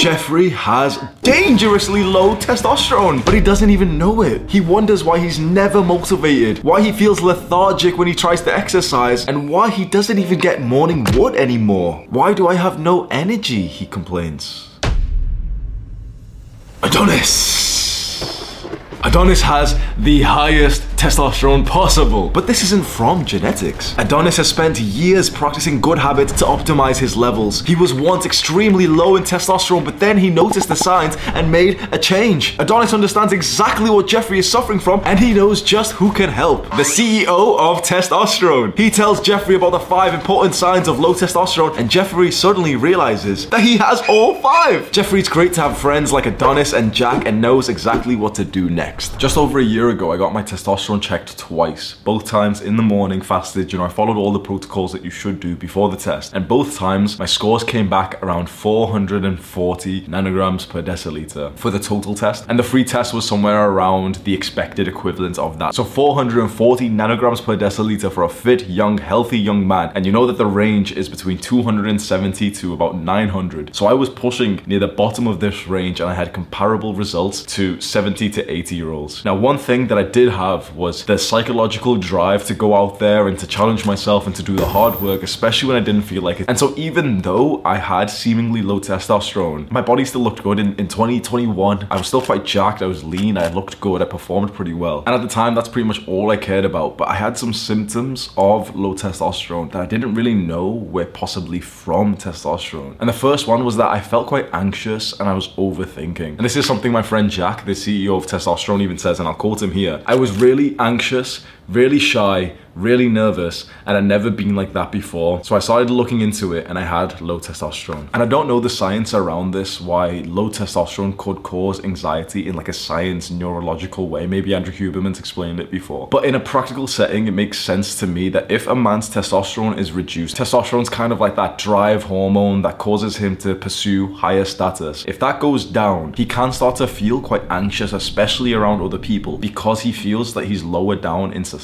Jeffrey has dangerously low testosterone, but he doesn't even know it. He wonders why he's never motivated, why he feels lethargic when he tries to exercise, and why he doesn't even get morning wood anymore. Why do I have no energy? He complains. Adonis! Adonis has the highest testosterone possible. But this isn't from genetics. Adonis has spent years practicing good habits to optimize his levels. He was once extremely low in testosterone, but then he noticed the signs and made a change. Adonis understands exactly what Jeffrey is suffering from, and he knows just who can help. The CEO of testosterone. He tells Jeffrey about the five important signs of low testosterone, and Jeffrey suddenly realizes that he has all five. Jeffrey's great to have friends like Adonis and Jack and knows exactly what to do next. Just over a year ago, I got my testosterone testosterone checked twice, both times in the morning, fasted. You know, I followed all the protocols that you should do before the test, and both times my scores came back around 440 nanograms per deciliter for the total test, and the free test was somewhere around the expected equivalent of that. So 440 nanograms per deciliter for a fit, young, healthy young man, and you know that the range is between 270 to about 900. So I was pushing near the bottom of this range, and I had comparable results to 70 to 80 Now, one thing that I did have was the psychological drive to go out there and to challenge myself and to do the hard work, especially when I didn't feel like it. And so even though I had seemingly low testosterone, my body still looked good. In, in 2021, I was still quite jacked, I was lean, I looked good, I performed pretty well. And at the time, that's pretty much all I cared about. But I had some symptoms of low testosterone that I didn't really know were possibly from testosterone. And the first one was that I felt quite anxious and I was overthinking. And this is something my friend Jack, the CEO of Testosterone, even says, and I'll quote him here. I was really anxious, really shy, really nervous, and I'd never been like that before. So I started looking into it and I had low testosterone. And I don't know the science around this, why low testosterone could cause anxiety in like a science neurological way. Maybe Andrew Huberman's explained it before. But in a practical setting, it makes sense to me that if a man's testosterone is reduced, testosterone's kind of like that drive hormone that causes him to pursue higher status. If that goes down, he can start to feel quite anxious, especially around other people, because he feels that he's lower down in society.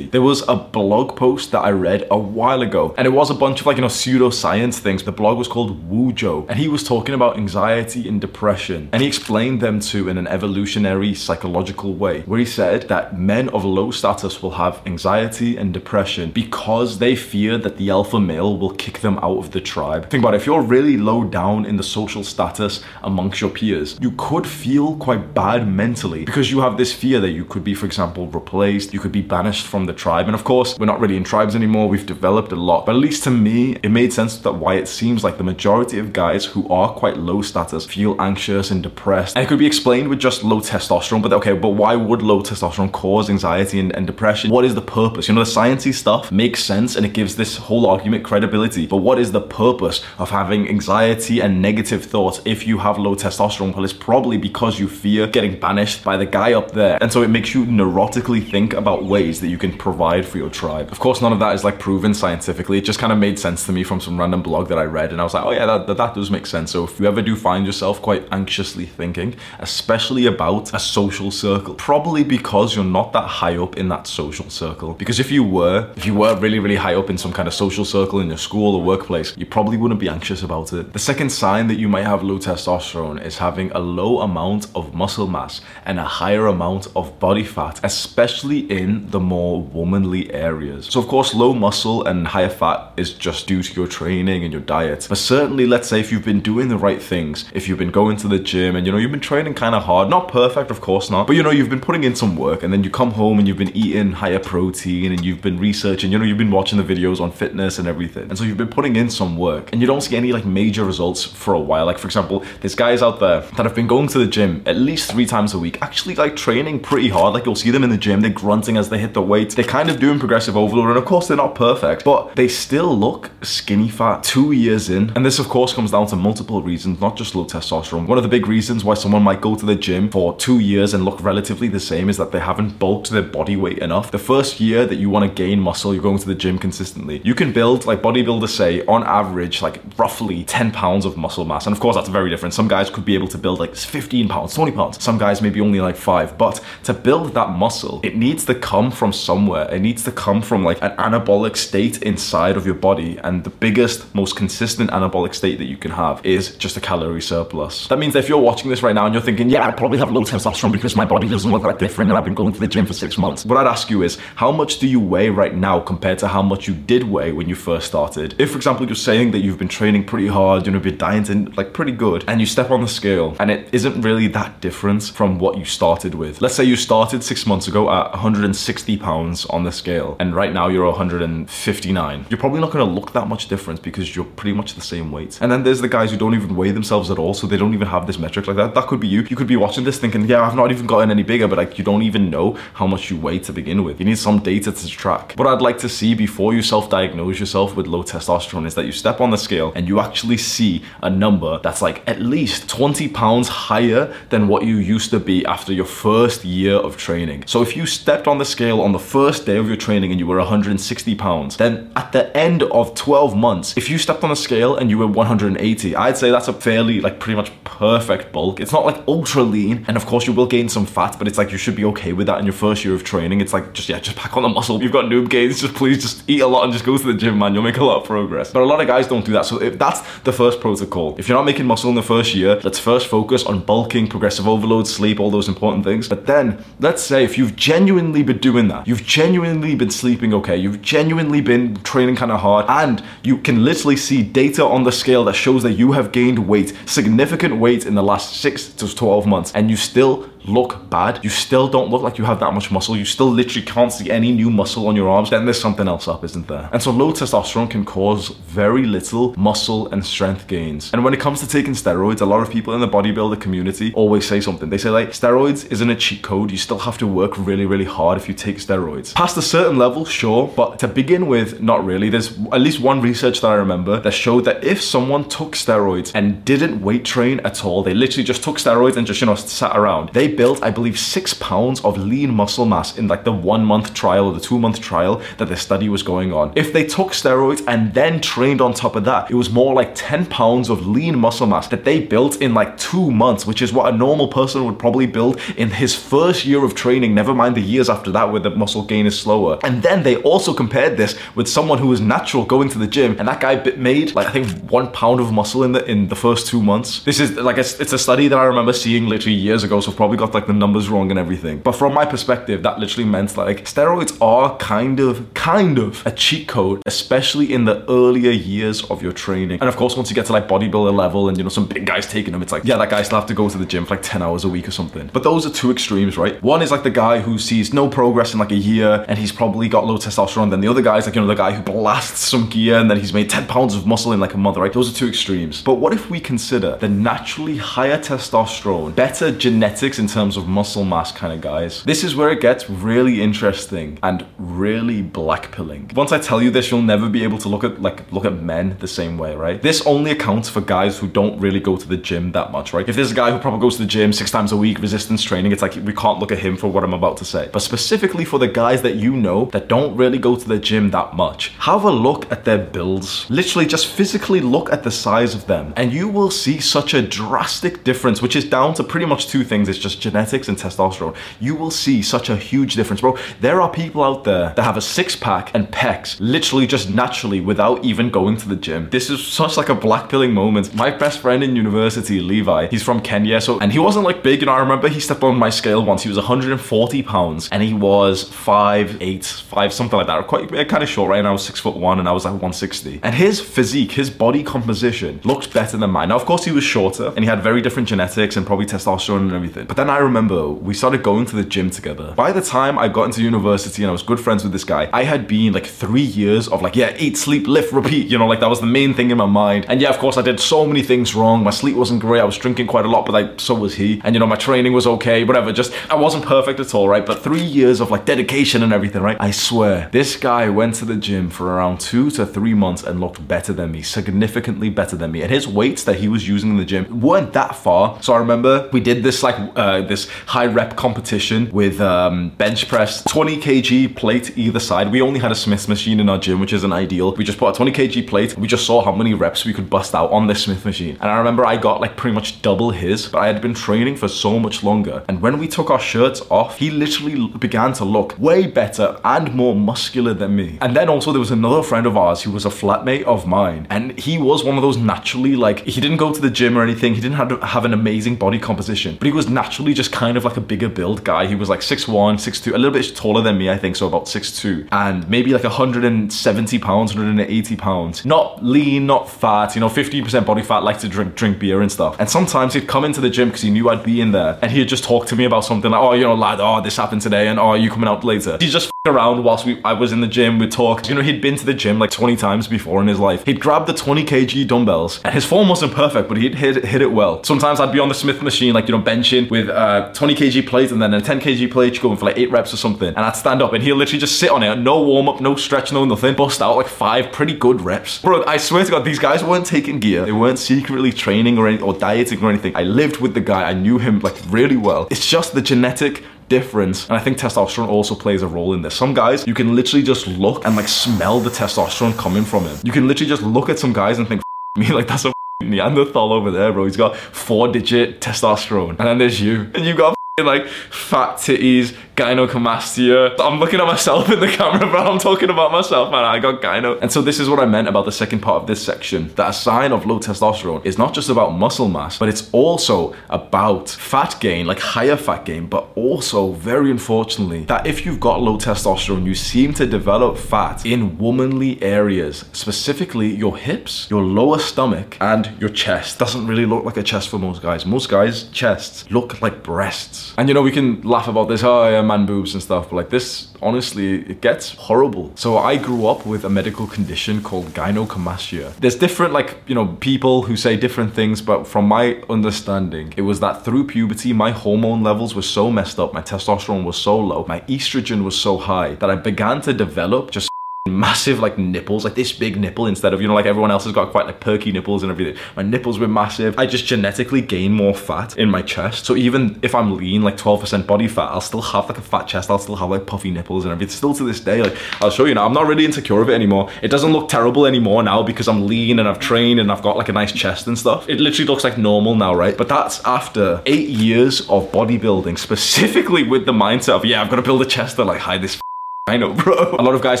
There was a blog post that I read a while ago, and it was a bunch of like, you know, pseudoscience things. The blog was called Wujo, and he was talking about anxiety and depression, and he explained them to in an evolutionary psychological way, where he said that men of low status will have anxiety and depression because they fear that the alpha male will kick them out of the tribe. Think about it, if you're really low down in the social status amongst your peers, you could feel quite bad mentally because you have this fear that you could be, for example, replaced, you could be banished from the tribe, and of course, we're not really in tribes anymore. We've developed a lot. But at least to me, it made sense that why it seems like the majority of guys who are quite low status feel anxious and depressed. And it could be explained with just low testosterone, but okay, but why would low testosterone cause anxiety and, and depression? What is the purpose? You know, the sciencey stuff makes sense and it gives this whole argument credibility. But what is the purpose of having anxiety and negative thoughts if you have low testosterone? Well, it's probably because you fear getting banished by the guy up there. And so it makes you neurotically think about ways that you can provide for your tribe. Of course, none of that is like proven scientifically. It just kind of made sense to me from some random blog that I read, and I was like, oh yeah, that, that, that does make sense. So if you ever do find yourself quite anxiously thinking, especially about a social circle, probably because you're not that high up in that social circle. Because if you were, if you were really, really high up in some kind of social circle in your school or workplace, you probably wouldn't be anxious about it. The second sign that you might have low testosterone is having a low amount of muscle mass and a higher amount of body fat, especially in the more womanly areas. So of course, low muscle and higher fat is just due to your training and your diet. But certainly, let's say if you've been doing the right things, if you've been going to the gym and you know, you've been training kind of hard, not perfect, of course not, but you know, you've been putting in some work and then you come home and you've been eating higher protein and you've been researching, you know, you've been watching the videos on fitness and everything. And so you've been putting in some work and you don't see any like major results for a while. Like for example, there's guys out there that have been going to the gym at least three times a week, actually like training pretty hard. Like you'll see them in the gym, they're grunting as they hit the weights. They're kind of doing progressive overload and of course they're not perfect, but they still look skinny fat two years in. And this of course comes down to multiple reasons, not just low testosterone. One of the big reasons why someone might go to the gym for two years and look relatively the same is that they haven't bulked their body weight enough. The first year that you want to gain muscle, you're going to the gym consistently. You can build, like bodybuilders say, on average, like roughly 10 pounds of muscle mass. And of course that's very different. Some guys could be able to build like 15 pounds, 20 pounds. Some guys maybe only like five. But to build that muscle, it needs to come from somewhere. It needs to come from like an anabolic state inside of your body. And the biggest, most consistent anabolic state that you can have is just a calorie surplus. That means that if you're watching this right now and you're thinking, yeah, I probably have low testosterone because my body doesn't look that different and I've been going to the gym for six months. What I'd ask you is, how much do you weigh right now compared to how much you did weigh when you first started? If, for example, you're saying that you've been training pretty hard, you know, you're dieting like pretty good, and you step on the scale and it isn't really that different from what you started with. Let's say you started six months ago at 160 pounds on the scale, and right now you're 159. You're probably not gonna look that much difference because you're pretty much the same weight. And then there's the guys who don't even weigh themselves at all, so they don't even have this metric like that. That could be you. You could be watching this thinking, yeah, I've not even gotten any bigger, but like you don't even know how much you weigh to begin with. You need some data to track. What I'd like to see before you self-diagnose yourself with low testosterone is that you step on the scale and you actually see a number that's like at least 20 pounds higher than what you used to be after your first year of training. So if you stepped on the scale on the first day of your training and you were 160 pounds, then at the end of 12 months, if you stepped on a scale and you were 180, I'd say that's a fairly like pretty much perfect bulk. It's not like ultra lean, and of course you will gain some fat, but it's like you should be okay with that in your first year of training. It's like just yeah, just pack on the muscle. You've got noob gains, just please just eat a lot and just go to the gym, man. You'll make a lot of progress. But a lot of guys don't do that. So if that's the first protocol. If you're not making muscle in the first year, let's first focus on bulking, progressive overload, sleep, all those important things. But then let's say if you've genuinely been doing that, you've genuinely been sleeping okay, you've genuinely been training kind of hard, and you can literally see data on the scale that shows that you have gained weight, significant weight in the last six to 12 months, and you still look bad, you still don't look like you have that much muscle, you still literally can't see any new muscle on your arms, then there's something else up, isn't there? And so low testosterone can cause very little muscle and strength gains. And when it comes to taking steroids, a lot of people in the bodybuilder community always say something. They say like, steroids isn't a cheat code, you still have to work really, really hard if you take steroids. Past a certain level, sure, but to begin with, not really. There's at least one research that I remember that showed that if someone took steroids and didn't weight train at all, they literally just took steroids and just, you know, sat around, they built, I believe, six pounds of lean muscle mass in like the one month trial or the two month trial that the study was going on. If they took steroids and then trained on top of that, it was more like 10 pounds of lean muscle mass that they built in like two months, which is what a normal person would probably build in his first year of training, never mind the years after that where the muscle gain is slower. And then they also compared this with someone who was natural going to the gym and that guy made like I think one pound of muscle in the in the first two months. This is like it's a study that I remember seeing literally years ago, so probably got like the numbers wrong and everything. But from my perspective, that literally meant like steroids are kind of kind of a cheat code, especially in the earlier years of your training. And of course, once you get to like bodybuilder level and you know some big guys taking them, it's like yeah, that guy still have to go to the gym for like 10 hours a week or something. But those are two extremes, right? One is like the guy who sees no progress in like a year and he's probably got low testosterone. Then the other guy is like you know the guy who blasts some gear and then he's made 10 pounds of muscle in like a month, right? Those are two extremes. But what if we consider the naturally higher testosterone, better genetics in terms of muscle mass kind of guys? This is where it gets really interesting and really blackpilling. Once I tell you this, you'll never be able to look at like look at men the same way, right? This only accounts for guys who don't really go to the gym that much, right? If there's a guy who probably goes to the gym six times a week, resistance training, it's like we can't look at him for what I'm about to say. But specifically for the guys that you know that don't really go to the gym that much, have a look at their builds. Literally just physically look at the size of them and you will see such a drastic difference, which is down to pretty much two things. It's just genetics and testosterone. You will see such a huge difference, bro. There are people out there that have a six pack and pecs literally just naturally without even going to the gym. This is such like a blackpilling moment. My best friend in university, Levi, he's from Kenya. So, and he wasn't like big. And I remember he stepped on my scale once. He was 140 pounds and he was five, eight, five, something like that. Quite kind of short, right? And I was six foot one and I was like 160. And his physique, his body composition looked better than mine. Now, of course, he was shorter and he had very different genetics and probably testosterone and everything. But then I remember we started going to the gym together. By the time I got into university and I was good friends with this guy, I had been like three years of like, yeah, eat, sleep, lift, repeat. You know, like that was the main thing in my mind. And yeah, of course, I did so many things wrong. My sleep wasn't great. I was drinking quite a lot, but like, so was he. And you know, my training was okay, whatever. Just, I wasn't perfect at all, right? But three years of like dedication and everything, right? I swear, this guy went to the gym for around two to three months and looked better than me, significantly better than me. And his weights that he was using in the gym weren't that far. So I remember we did this like uh, like this high rep competition with um, bench press, 20 kg plate either side. We only had a Smith machine in our gym, which isn't ideal. We just put a 20 kg plate. We just saw how many reps we could bust out on this Smith machine. And I remember I got like pretty much double his, but I had been training for so much longer. And when we took our shirts off, he literally began to look way better and more muscular than me. And then also there was another friend of ours who was a flatmate of mine. And he was one of those naturally like, he didn't go to the gym or anything. He didn't have, have an amazing body composition, but he was naturally just kind of like a bigger build guy. He was like 6'1", 6'2", a little bit taller than me, I think, so about 6'2", and maybe like 170 pounds, 180 pounds. Not lean, not fat, you know, 15% body fat, like to drink drink beer and stuff. And sometimes he'd come into the gym because he knew I'd be in there, and he'd just talk to me about something like, oh, you know, lad, oh, this happened today, and oh, you coming out later? He's just around whilst we I was in the gym, we'd talk. You know, he'd been to the gym like 20 times before in his life. He'd grab the 20 kg dumbbells, and his form wasn't perfect, but he'd hit, hit it well. Sometimes I'd be on the Smith machine, like, you know, benching with a 20 kg plate and then a 10 kg plate, going for like eight reps or something. And I'd stand up and he'll literally just sit on it, no warm up, no stretch, no nothing, bust out like five pretty good reps. Bro, I swear to God, these guys weren't taking gear. They weren't secretly training or, any, or dieting or anything. I lived with the guy. I knew him like really well. It's just the genetic difference. And I think testosterone also plays a role in this. Some guys, you can literally just look and like smell the testosterone coming from him. You can literally just look at some guys and think, me, like that's a Neanderthal over there, bro. He's got four digit testosterone. And then there's you. And you got like fat titties, gynecomastia. I'm looking at myself in the camera, but I'm talking about myself, man. I got gyno. And so this is what I meant about the second part of this section. That a sign of low testosterone is not just about muscle mass, but it's also about fat gain, like higher fat gain, but also very unfortunately that if you've got low testosterone, you seem to develop fat in womanly areas, specifically your hips, your lower stomach, and your chest. Doesn't really look like a chest for most guys. Most guys' chests look like breasts. And you know, we can laugh about this, oh yeah, man boobs and stuff, but like this, honestly, it gets horrible. So I grew up with a medical condition called gynecomastia. There's different, like, you know, people who say different things, but from my understanding, it was that through puberty, my hormone levels were so messed up, my testosterone was so low, my estrogen was so high that I began to develop just massive like nipples like this big nipple instead of you know like everyone else has got quite like perky nipples and everything. My nipples were massive. I just genetically gain more fat in my chest. So even if i'm lean like 12% body fat i'll still have like a fat chest. I'll still have like puffy nipples and everything. Still to this day like i'll show you now. I'm not really insecure of it anymore. It doesn't look terrible anymore now because i'm lean and i've trained and i've got like a nice chest and stuff. It literally looks like normal now right? But that's after eight years of bodybuilding specifically with the mindset of yeah i've got to build a chest to like hide this I know, bro. A lot of guys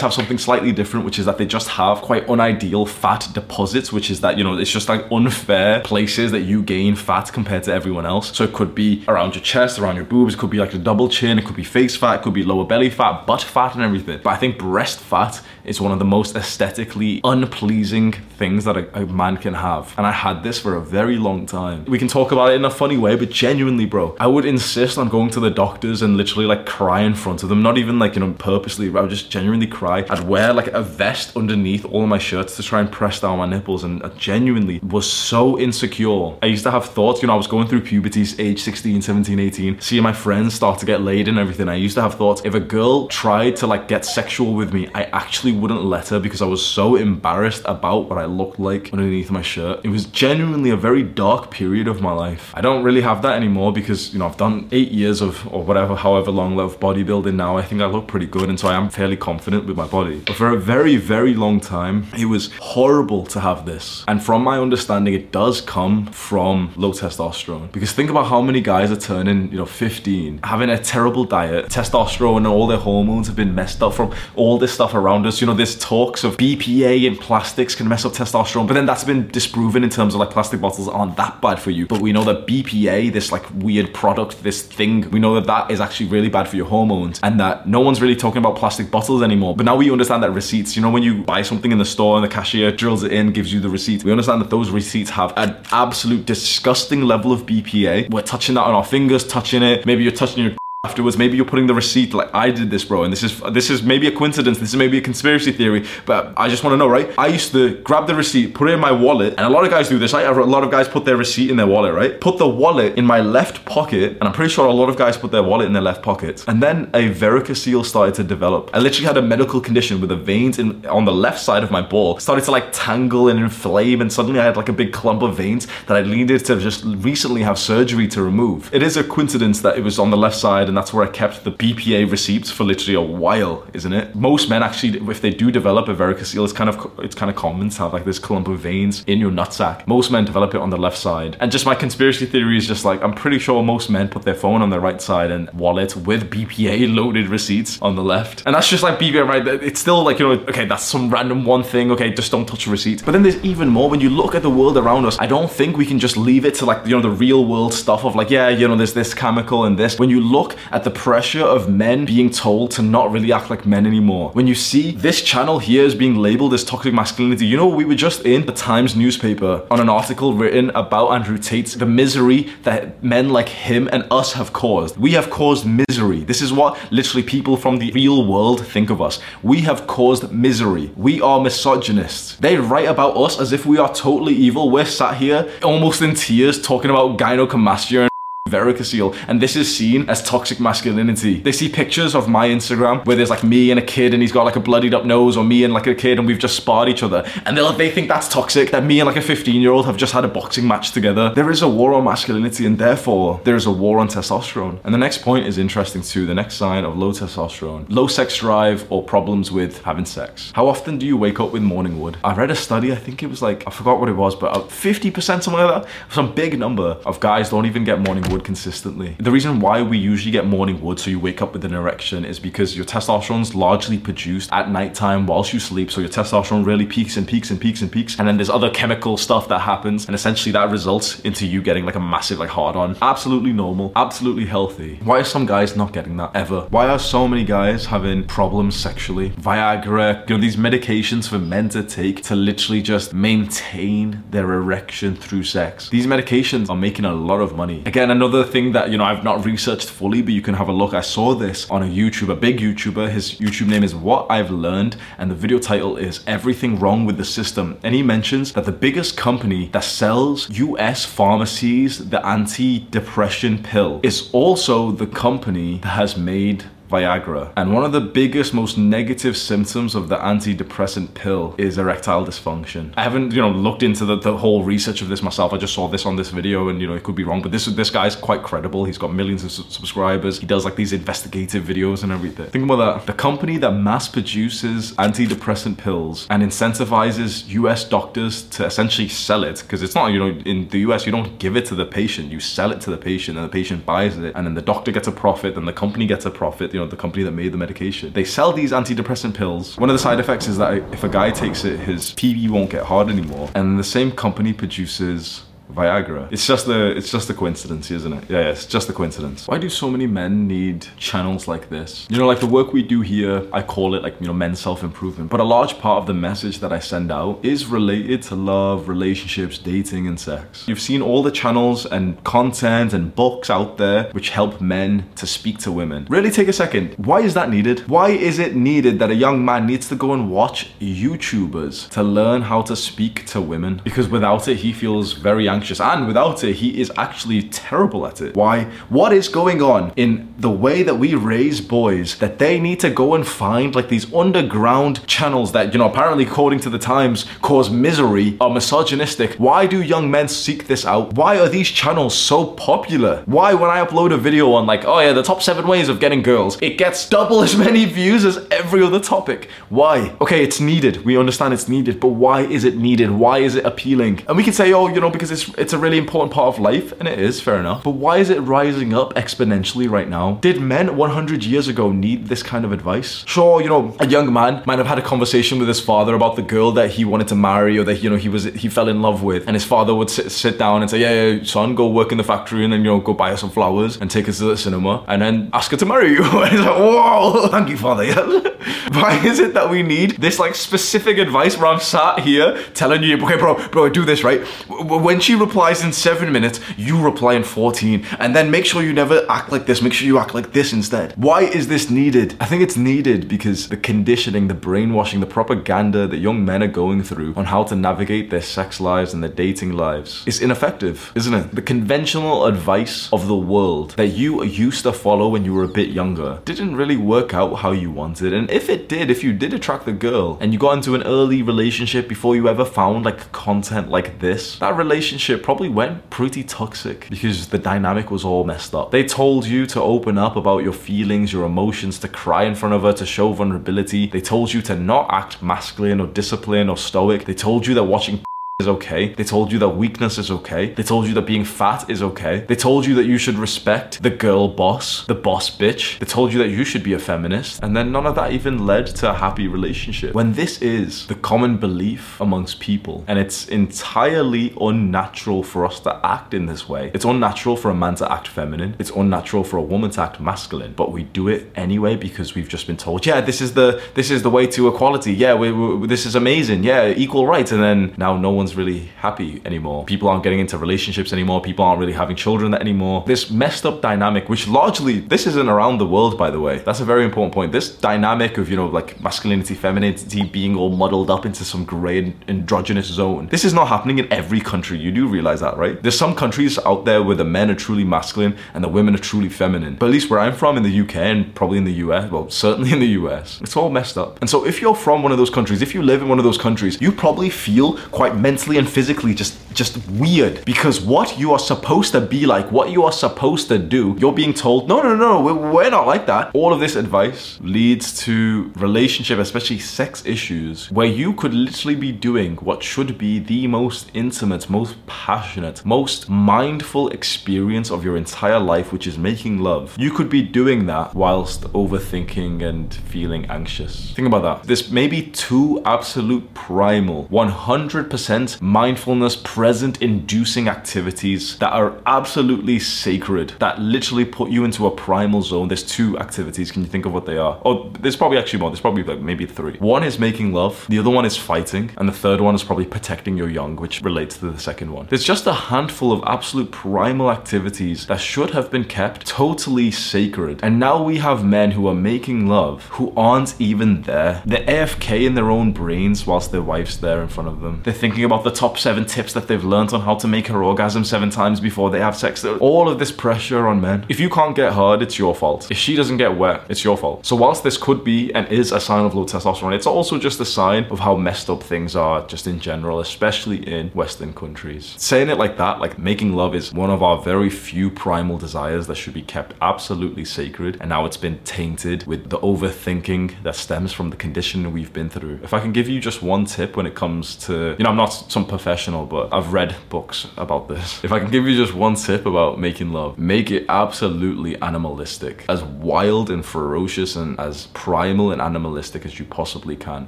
have something slightly different, which is that they just have quite unideal fat deposits, which is that, you know, it's just like unfair places that you gain fat compared to everyone else. So it could be around your chest, around your boobs, it could be like a double chin, it could be face fat, it could be lower belly fat, butt fat and everything. But I think breast fat is one of the most aesthetically unpleasing things that a, a man can have. And I had this for a very long time. We can talk about it in a funny way, but genuinely, bro, I would insist on going to the doctors and literally like cry in front of them, not even like, you know, purpose purposely, I would just genuinely cry. I'd wear like a vest underneath all of my shirts to try and press down my nipples and I genuinely was so insecure. I used to have thoughts, you know, I was going through puberty, age 16, 17, 18, seeing my friends start to get laid and everything. I used to have thoughts, if a girl tried to like get sexual with me, I actually wouldn't let her because I was so embarrassed about what I looked like underneath my shirt. It was genuinely a very dark period of my life. I don't really have that anymore because, you know, I've done eight years of, or whatever, however long of bodybuilding now. I think I look pretty good and so I am fairly confident with my body. But for a very, very long time, it was horrible to have this. And from my understanding, it does come from low testosterone. Because think about how many guys are turning, you know, 15, having a terrible diet, testosterone and all their hormones have been messed up from all this stuff around us. You know, there's talks of BPA in plastics can mess up testosterone, but then that's been disproven in terms of like plastic bottles aren't that bad for you. But we know that BPA, this like weird product, this thing, we know that that is actually really bad for your hormones and that no one's really talking about plastic bottles anymore. But now we understand that receipts, you know, when you buy something in the store and the cashier drills it in, gives you the receipt, we understand that those receipts have an absolute disgusting level of BPA. We're touching that on our fingers, touching it. Maybe you're touching your afterwards. Maybe you're putting the receipt like I did this, bro. And this is this is maybe a coincidence. This is maybe a conspiracy theory. But I just want to know, right? I used to grab the receipt, put it in my wallet, and a lot of guys do this. Right? A lot of guys put their receipt in their wallet, right? Put the wallet in my left pocket, and I'm pretty sure a lot of guys put their wallet in their left pocket. And then a varicocele started to develop. I literally had a medical condition where the veins in on the left side of my ball started to like tangle and inflame, and suddenly I had like a big clump of veins that I needed to just recently have surgery to remove. It is a coincidence that it was on the left side and that's where I kept the BPA receipts for literally a while, isn't it? Most men actually, if they do develop a varicocele, it's kind of it's kind of common to have like this clump of veins in your nutsack. Most men develop it on the left side. And just my conspiracy theory is just like I'm pretty sure most men put their phone on their right side and wallet with BPA loaded receipts on the left. And that's just like BPA, right? It's still like, you know, okay, that's some random one thing. Okay, just don't touch the receipts. But then there's even more when you look at the world around us. I don't think we can just leave it to like, you know, the real world stuff of like, yeah, you know, there's this chemical and this. When you look at the pressure of men being told to not really act like men anymore. When you see this channel here is being labeled as toxic masculinity, you know, we were just in the Times newspaper on an article written about Andrew Tate, the misery that men like him and us have caused. We have caused misery. This is what literally people from the real world think of us. We have caused misery. We are misogynists. They write about us as if we are totally evil. We're sat here almost in tears talking about gynecomastia varicocele. And this is seen as toxic masculinity. They see pictures of my instagram where there's like me and a kid and he's got like a bloodied up nose or me and like a kid and we've just sparred each other. And they they think that's toxic that me and like a 15 year old have just had a boxing match together. There is a war on masculinity and therefore there is a war on testosterone. And the next point is interesting too the next sign of low testosterone. Low sex drive or problems with having sex. How often do you wake up with morning wood? I read a study i think it was like i forgot what it was but uh, 50% something like that? Some big number of guys don't even get morning wood consistently. The reason why we usually get morning wood, so you wake up with an erection, is because your testosterone's largely produced at nighttime whilst you sleep. So your testosterone really peaks and peaks and peaks and peaks. And then there's other chemical stuff that happens. And essentially that results into you getting like a massive like hard on. Absolutely normal, absolutely healthy. Why are some guys not getting that ever? Why are so many guys having problems sexually? Viagra, you know, these medications for men to take to literally just maintain their erection through sex. These medications are making a lot of money. Again, another thing that, you know, I've not researched fully, but you can have a look. I saw this on a YouTube, a big YouTuber. His YouTube name is What I've Learned, and the video title is Everything Wrong with the System. And he mentions that the biggest company that sells US pharmacies the anti-depression pill is also the company that has made Viagra. And one of the biggest, most negative symptoms of the antidepressant pill is erectile dysfunction. I haven't, you know, looked into the, the whole research of this myself. I just saw this on this video and, you know, it could be wrong, but this this guy's quite credible. He's got millions of subscribers. He does like these investigative videos and everything. Think about that. The company that mass produces antidepressant pills and incentivizes US doctors to essentially sell it, because it's not, you know, in the US, you don't give it to the patient, you sell it to the patient and the patient buys it and then the doctor gets a profit and the company gets a profit. You know, know, the company that made the medication. They sell these antidepressant pills. One of the side effects is that if a guy takes it, his PV won't get hard anymore. And the same company produces Viagra. It's just a it's just a coincidence, isn't it? Yeah, yeah, it's just a coincidence. Why do so many men need channels like this? You know, like the work we do here, I call it like, you know, men's self-improvement. But a large part of the message that I send out is related to love, relationships, dating, and sex. You've seen all the channels and content and books out there which help men to speak to women. Really take a second. Why is that needed? Why is it needed that a young man needs to go and watch YouTubers to learn how to speak to women? Because without it, he feels very anxious anxious and without it he is actually terrible at it. Why? What is going on in the way that we raise boys that they need to go and find like these underground channels that you know apparently according to the times cause misery are misogynistic? Why do young men seek this out? Why are these channels so popular? Why when i upload a video on like oh yeah the top seven ways of getting girls it gets double as many views as every other topic. Why? Okay it's needed. We understand it's needed but why is it needed? Why is it appealing? And we can say oh you know because it's it's a really important part of life, and it is, fair enough. But why is it rising up exponentially right now? Did men 100 years ago need this kind of advice? Sure, you know, a young man might have had a conversation with his father about the girl that he wanted to marry or that, you know, he was he fell in love with. And his father would sit, sit down and say, yeah, yeah, son, go work in the factory and then, you know, go buy her some flowers and take her to the cinema and then ask her to marry you. and he's like, whoa, thank you, father. why is it that we need this like specific advice where I'm sat here telling you, okay, bro, bro, do this, right? When she replies in seven minutes, you reply in 14. And then make sure you never act like this. Make sure you act like this instead. Why is this needed? I think it's needed because the conditioning, the brainwashing, the propaganda that young men are going through on how to navigate their sex lives and their dating lives is ineffective, isn't it? The conventional advice of the world that you used to follow when you were a bit younger didn't really work out how you wanted. And if it did, if you did attract the girl and you got into an early relationship before you ever found like content like this, that relationship probably went pretty toxic because the dynamic was all messed up. They told you to open up about your feelings, your emotions, to cry in front of her, to show vulnerability. They told you to not act masculine or disciplined or stoic. They told you that watching is okay. They told you that weakness is okay. They told you that being fat is okay. They told you that you should respect the girl boss, the boss bitch. They told you that you should be a feminist. And then none of that even led to a happy relationship. When this is the common belief amongst people, and it's entirely unnatural for us to act in this way. It's unnatural for a man to act feminine. It's unnatural for a woman to act masculine. But we do it anyway because we've just been told, yeah, this is the this is the way to equality. Yeah, we, we, this is amazing. Yeah, equal rights. And then now no one's really happy anymore. People aren't getting into relationships anymore. People aren't really having children anymore. This messed up dynamic, which largely, this isn't around the world, by the way. That's a very important point. This dynamic of, you know, like masculinity, femininity being all muddled up into some grey androgynous zone. This is not happening in every country. You do realize that, right? There's some countries out there where the men are truly masculine and the women are truly feminine. But at least where I'm from in the UK and probably in the US, well, certainly in the US, it's all messed up. And so if you're from one of those countries, if you live in one of those countries, you probably feel quite mentally and physically just just weird because what you are supposed to be like, what you are supposed to do, you're being told, no, no, no, we're, we're not like that. All of this advice leads to relationship, especially sex issues, where you could literally be doing what should be the most intimate, most passionate, most mindful experience of your entire life, which is making love. You could be doing that whilst overthinking and feeling anxious. Think about that. This may be two absolute primal, 100% mindfulness present inducing activities that are absolutely sacred, that literally put you into a primal zone. There's two activities. Can you think of what they are? Oh, there's probably actually more. There's probably like maybe three. One is making love, the other one is fighting, and the third one is probably protecting your young, which relates to the second one. There's just a handful of absolute primal activities that should have been kept totally sacred. And now we have men who are making love who aren't even there. They're AFK in their own brains whilst their wife's there in front of them. They're thinking about the top seven tips that they've learned on how to make her orgasm seven times before they have sex. All of this pressure on men. If you can't get hard, it's your fault. If she doesn't get wet, it's your fault. So whilst this could be and is a sign of low testosterone, it's also just a sign of how messed up things are just in general, especially in Western countries. Saying it like that, like making love is one of our very few primal desires that should be kept absolutely sacred. And now it's been tainted with the overthinking that stems from the conditioning we've been through. If I can give you just one tip when it comes to, you know, I'm not some professional, but I've read books about this. If I can give you just one tip about making love, make it absolutely animalistic. As wild and ferocious and as primal and animalistic as you possibly can.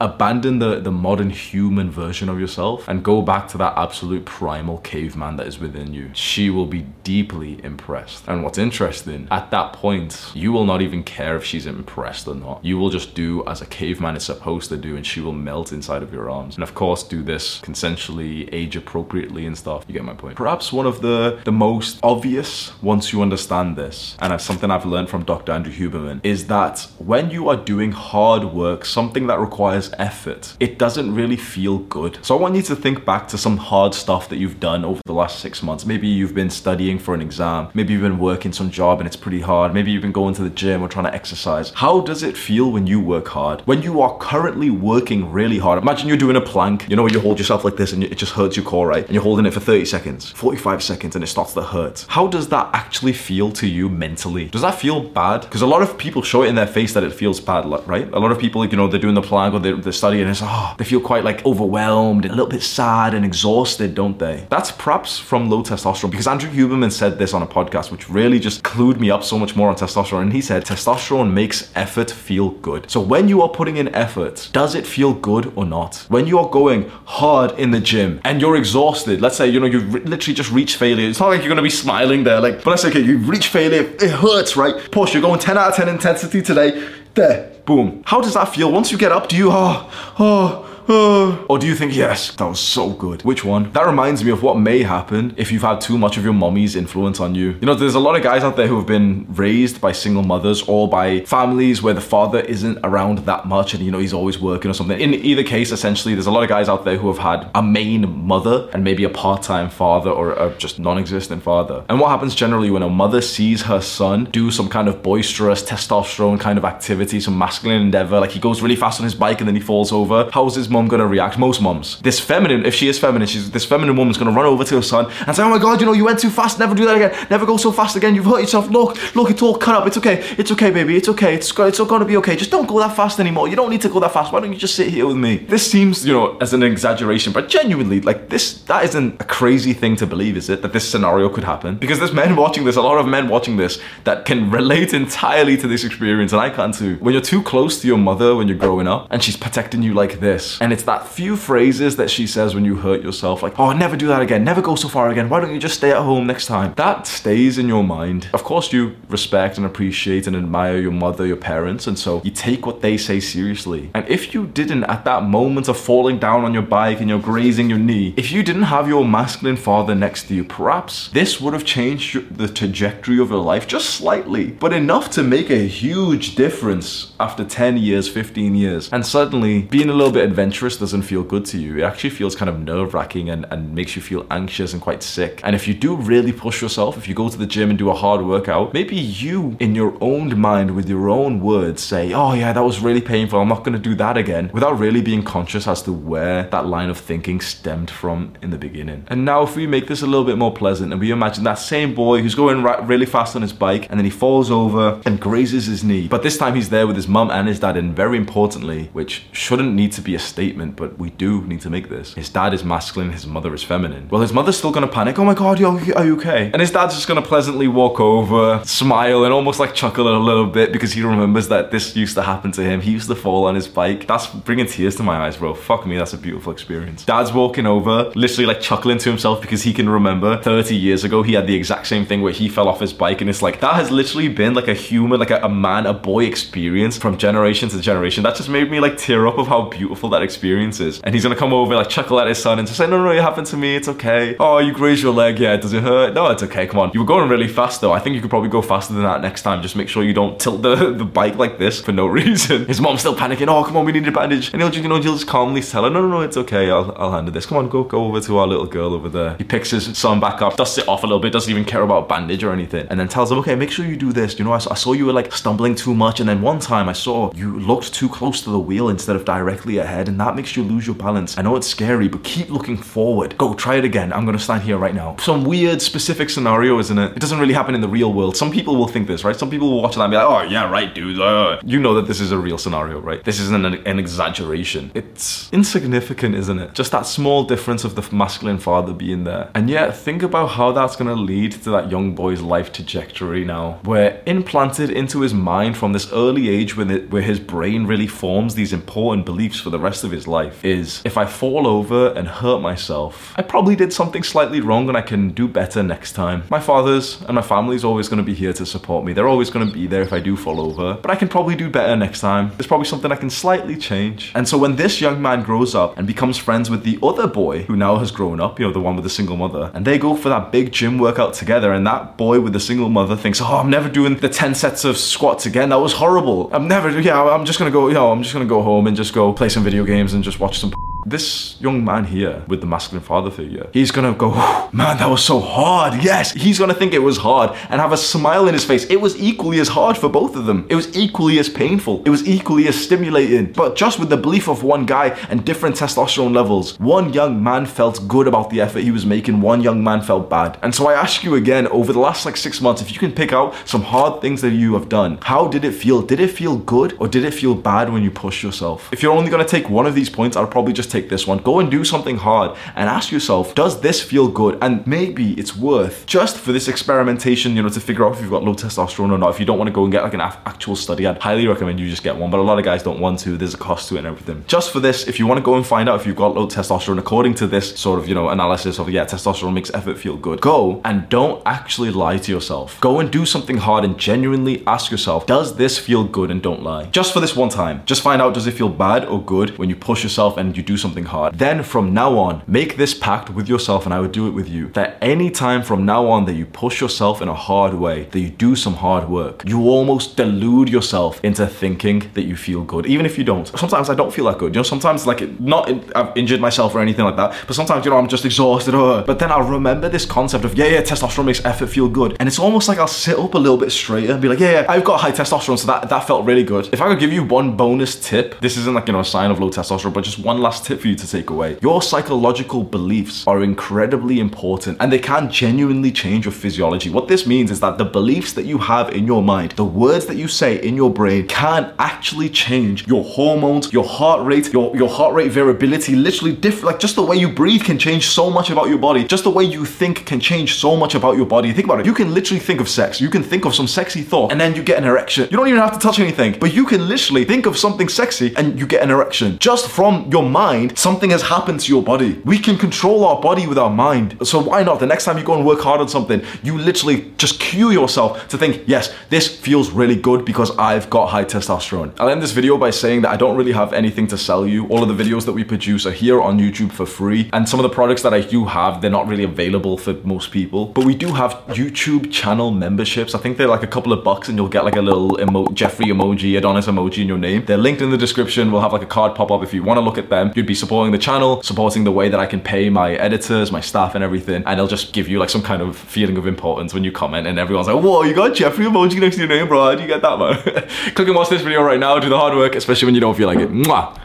Abandon the, the modern human version of yourself and go back to that absolute primal caveman that is within you. She will be deeply impressed. And what's interesting, at that point, you will not even care if she's impressed or not. You will just do as a caveman is supposed to do and she will melt inside of your arms. And of course, do this consensually, age appropriately and stuff. You get my point. Perhaps one of the, the most obvious once you understand this, and it's something I've learned from Dr. Andrew Huberman, is that when you are doing hard work, something that requires effort, it doesn't really feel good. So I want you to think back to some hard stuff that you've done over the last six months. Maybe you've been studying for an exam. Maybe you've been working some job and it's pretty hard. Maybe you've been going to the gym or trying to exercise. How does it feel when you work hard? When you are currently working really hard. Imagine you're doing a plank, you know, you hold yourself like this and it just hurts your core, right? And you're holding it for 30 seconds, 45 seconds, and it starts to hurt. How does that actually feel to you mentally? Does that feel bad? Because a lot of people show it in their face that it feels bad, right? A lot of people, you know, they're doing the plank or they're, they're studying and it's, oh, they feel quite like overwhelmed and a little bit sad and exhausted, don't they? That's perhaps from low testosterone because Andrew Huberman said this on a podcast, which really just clued me up so much more on testosterone. And he said, testosterone makes effort feel good. So when you are putting in effort, does it feel good or not? When you are going hard in the gym and you're exhausted, let's say, you know, you've literally just reached failure. It's not like you're gonna be smiling there, like, but let's say, okay, you've reached failure, it hurts, right? Push, you're going 10 out of 10 intensity today. There, boom. How does that feel? Once you get up, do you, oh, oh, or do you think, yes, that was so good? Which one? That reminds me of what may happen if you've had too much of your mommy's influence on you. You know, there's a lot of guys out there who have been raised by single mothers or by families where the father isn't around that much and, you know, he's always working or something. In either case, essentially, there's a lot of guys out there who have had a main mother and maybe a part-time father or a just non-existent father. And what happens generally when a mother sees her son do some kind of boisterous testosterone kind of activity, some masculine endeavor, like he goes really fast on his bike and then he falls over, how's his mom gonna react? Most moms. This feminine, if she is feminine, she's this feminine woman's gonna run over to her son and say, oh my god, you know, you went too fast, never do that again, never go so fast again, you've hurt yourself, look, look, it's all cut up, it's okay, it's okay, baby, it's okay, it's, it's all gonna be okay, just don't go that fast anymore, you don't need to go that fast, why don't you just sit here with me? This seems, you know, as an exaggeration, but genuinely, like this, that isn't a crazy thing to believe, is it? That this scenario could happen? Because there's men watching this, a lot of men watching this, that can relate entirely to this experience, and I can too. When you're too close to your mother when you're growing up, and she's protecting you like this, and it's that few phrases that she says when you hurt yourself, like, oh, never do that again, never go so far again, why don't you just stay at home next time? That stays in your mind. Of course, you respect and appreciate and admire your mother, your parents, and so you take what they say seriously. And if you didn't, at that moment of falling down on your bike and you're grazing your knee, if you didn't have your masculine father next to you, perhaps this would have changed the trajectory of your life just slightly, but enough to make a huge difference after 10 years, 15 years. And suddenly, being a little bit adventurous doesn't feel good to you. It actually feels kind of nerve wracking and, and makes you feel anxious and quite sick. And if you do really push yourself, if you go to the gym and do a hard workout, maybe you, in your own mind, with your own words, say, oh yeah, that was really painful, I'm not gonna do that again, without really being conscious as to where that line of thinking stemmed from in the beginning. And now, if we make this a little bit more pleasant and we imagine that same boy who's going really fast on his bike and then he falls over and grazes his knee, but this time he's there with his mum and his dad, and very importantly, which shouldn't need to be a statement, but we do need to make this. His dad is masculine, his mother is feminine. Well, his mother's still gonna panic, oh my god, yo, are you okay? And his dad's just gonna pleasantly walk over, smile, and almost like chuckle a little bit because he remembers that this used to happen to him. He used to fall on his bike. That's bringing tears to my eyes, bro. Fuck me, that's a beautiful experience. Dad's walking over, literally like chuckling to himself because he can remember 30 years ago he had the exact same thing where he fell off his bike and it's like that has literally been like a human, like a, a man, a boy experience from generation to generation. That just made me like tear up of how beautiful that experience is. And he's gonna come over, like chuckle at his son and just say, no, no, no, it happened to me, it's okay. Oh, you grazed your leg, yeah, does it hurt? No, it's okay, come on. You were going really fast though. I think you could probably go faster than that next time. Just make sure you don't tilt the, the bike like this for no reason. His mom's still panicking, oh, come on, we need a bandage. And he'll just, you know, he'll just calmly tell her, no, no, no, it's okay, I'll, I'll handle this. Come on, go, go over to our little girl over there. He picks his son back up, dusts it off a little bit, doesn't even care about bandage or anything. And then tells him, okay, make sure you do this. You know, I, I saw you were like stumbling too much. And then one time I saw you looked too close to the wheel instead of directly ahead. And that makes you lose your balance. I know it's scary, but keep looking forward. Go, try it again. I'm gonna stand here right now. Some weird specific scenario, isn't it? It doesn't really happen in the real world. Some people will think this, right? Some people will watch that and be like, oh yeah, right, dude. Uh. You know that this is a real scenario, right? This isn't an, an exaggeration. It's insignificant, isn't it? Just that small difference of the masculine father being there. And yet, think about how that's gonna lead to that young boy's life trajectory now, where implanted into his mind from this early age when it, where his brain really forms these important beliefs for the rest of his life is if I fall over and hurt myself, I probably did something slightly wrong and I can do better next time. My father's and my family's always gonna be here to support me. They're always gonna be there if I do fall over, but I can probably do better next time. There's probably something I can slightly change. And so when this young man grows up and becomes friends with the other boy who now has grown up, you know, the one with the single mother, and they go for that big gym workout together, and that boy with the single mother thinks, oh, I'm never doing the 10 sets of squats again. That was horrible. I'm never, yeah, I'm just gonna go, you know, I'm just gonna go home and just go play some video games and just watch some this young man here with the masculine father figure, he's gonna go, man, that was so hard. Yes, he's gonna think it was hard and have a smile in his face. It was equally as hard for both of them. It was equally as painful. It was equally as stimulating. But just with the belief of one guy and different testosterone levels, one young man felt good about the effort he was making, one young man felt bad. And so I ask you again, over the last like six months, if you can pick out some hard things that you have done, how did it feel? Did it feel good or did it feel bad when you pushed yourself? If you're only gonna take one of these points, I'll probably just take this one. Go and do something hard and ask yourself, does this feel good? And maybe it's worth just for this experimentation, you know, to figure out if you've got low testosterone or not. If you don't want to go and get like an actual study, I'd highly recommend you just get one. But a lot of guys don't want to. There's a cost to it and everything. Just for this, if you want to go and find out if you've got low testosterone according to this sort of, you know, analysis of yeah, testosterone makes effort feel good, go and don't actually lie to yourself. Go and do something hard and genuinely ask yourself, does this feel good? And don't lie. Just for this one time. Just find out does it feel bad or good when you push yourself and you do something hard. Then from now on, make this pact with yourself, and I would do it with you, that any time from now on that you push yourself in a hard way, that you do some hard work, you almost delude yourself into thinking that you feel good, even if you don't. Sometimes I don't feel that good. You know, sometimes like not I've injured myself or anything like that, but sometimes you know I'm just exhausted. Or, but then I'll remember this concept of yeah, yeah, testosterone makes effort feel good, and it's almost like I'll sit up a little bit straighter and be like, yeah, yeah, I've got high testosterone, so that that felt really good. If I could give you one bonus tip, this isn't like you know a sign of low testosterone, but just one last tip for you to take away. Your psychological beliefs are incredibly important, and they can genuinely change your physiology. What this means is that the beliefs that you have in your mind, the words that you say in your brain, can actually change your hormones, your heart rate, your your heart rate variability, literally different. Like just the way you breathe can change so much about your body. Just the way you think can change so much about your body. Think about it. You can literally think of sex. You can think of some sexy thought, and then you get an erection. You don't even have to touch anything, but you can literally think of something sexy and you get an erection. Just from your mind, something has happened to your body. We can control our body with our mind. So why not? The next time you go and work hard on something, you literally just cue yourself to think, yes, this feels really good because I've got high testosterone. I'll end this video by saying that I don't really have anything to sell you. All of the videos that we produce are here on YouTube for free. And some of the products that I do have, they're not really available for most people. But we do have YouTube channel memberships. I think they're like a couple of bucks and you'll get like a little emo Jeffrey emoji, Adonis emoji in your name. They're linked in the description. We'll have like a card pop up if you want to look at them. You'd be supporting the channel, supporting the way that I can pay my editors, my staff and everything. And they'll just give you like some kind of feeling of importance when you comment and everyone's like, whoa, you got Jeffrey emoji next to your name, bro. How do you get that, man? Click and watch this video right now. Do the hard work, especially when you don't feel like it. Mwah!